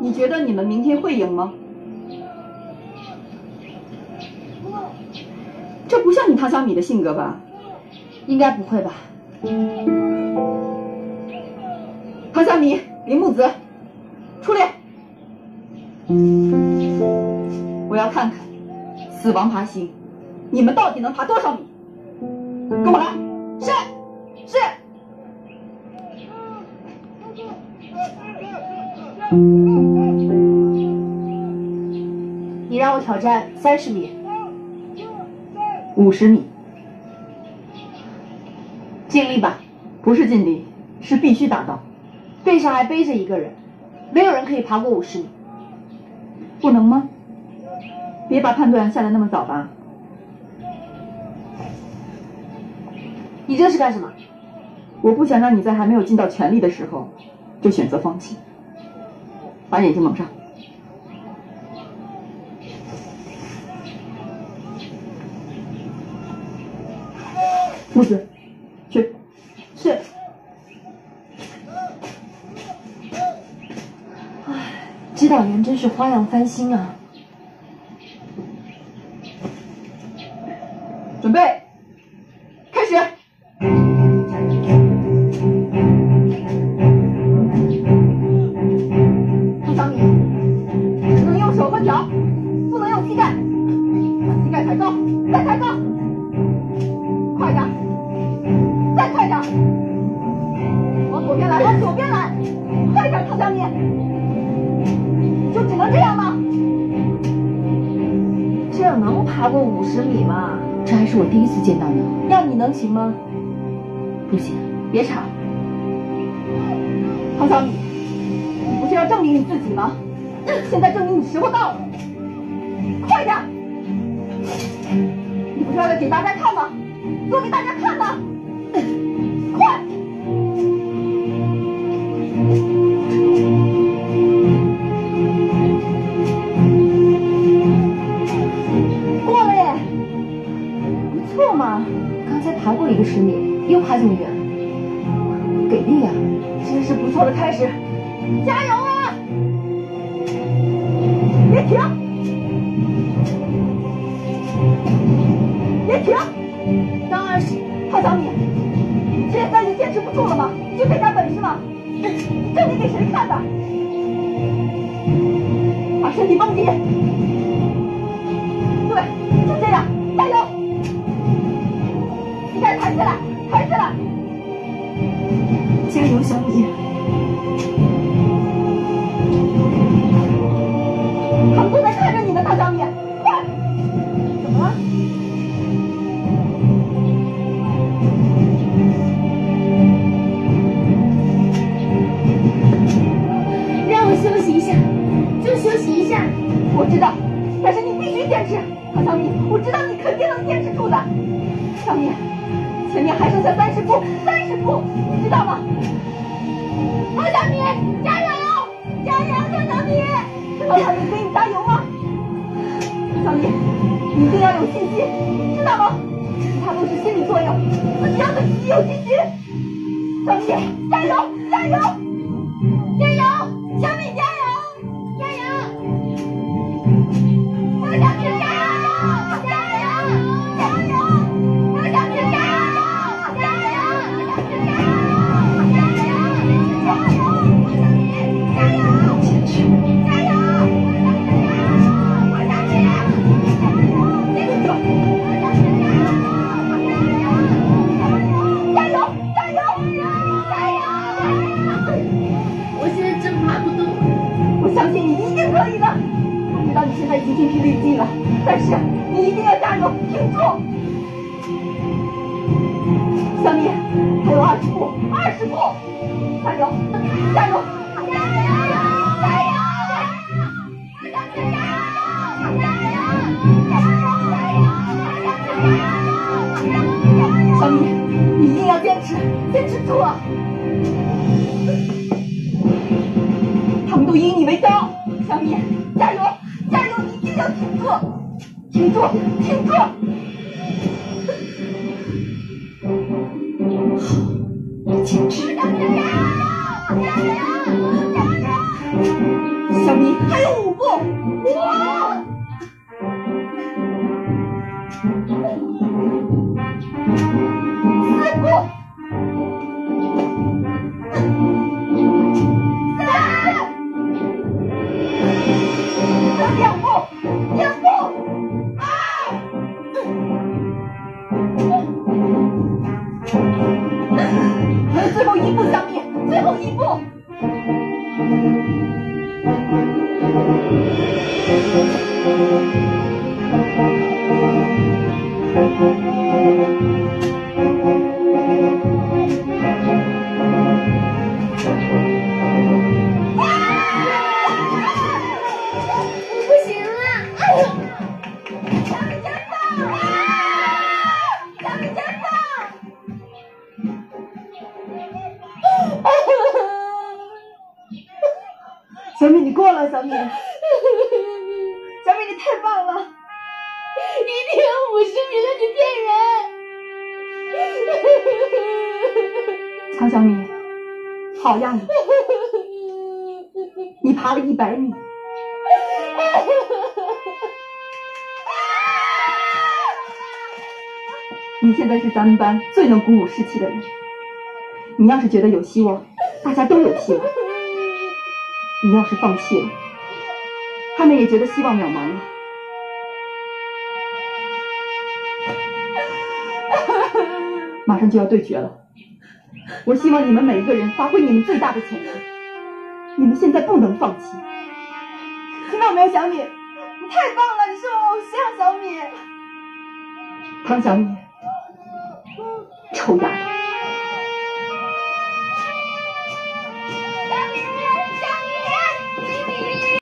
你觉得你们明天会赢吗？这不像你唐小米的性格吧？应该不会吧？唐小米、林木子，出列！我要看看死亡爬行，你们到底能爬多少米？跟我来！是是。你让我挑战三十米、五十米，尽力吧。不是尽力，是必须达到。背上还背着一个人，没有人可以爬过五十米。不能吗？别把判断下得那么早吧。你这是干什么？我不想让你在还没有尽到全力的时候就选择放弃。把眼睛蒙上。木子，去。是。唉，指导员真是花样翻新啊！准备，开始。脚，不能用膝盖。把膝盖抬高，再抬高，快点，再快点，往左边来，往左边来，快点，唐小米，就只能这样吗？这样能爬过五十米吗？这还是我第一次见到呢。让你能行吗？不行，别吵，唐小米，你不是要证明你自己吗？现在证明你时候到了，快点！你不是要给大家看吗？做给大家看的，快！过了耶，不错嘛。刚才爬过一个十米，又爬这么远，给力啊！真是不错的开始，加油啊！别停，别停！当然是唐小米，现在你坚持不住了吗？就这点本事吗？这你给谁看的？把身体绷紧，对，就这样，加油！知道，但是你必须坚持，唐小米，我知道你肯定能坚持住的。小米，前面还剩下三十步，三十步，你知道吗？唐小米，加油，加油，唐小米！唐小米，给你加油吗？小米，你一定要有信心，知道吗？其他都是心理作用，自己要对自己有信心。小米，加油，加油，但是你一定要加油，挺住。小米，还有二十步，二十步，加油，加油，加油，加油！加油加油！加油！加油加油加油！小米，你一定要坚持，坚持住啊！他们都以你为骄傲，小米，加油，加油，要挺住，挺住，挺住！好坚持！加油，加油，加油！小米，还有五步，我。四步，三，还有两步，小米真棒！小米真棒！小米，你过来，小米，太棒了！一定有五十米的，你骗人！常小米，好样的！你爬了一百米。你现在是咱们班最能鼓舞士气的人。你要是觉得有希望，大家都有希望；你要是放弃了，他们也觉得希望渺茫了。马上就要对决了，我希望你们每一个人发挥你们最大的潜能。你们现在不能放弃，听到没有，小米？你太棒了，你是我偶像，小米。唐小米，臭丫头。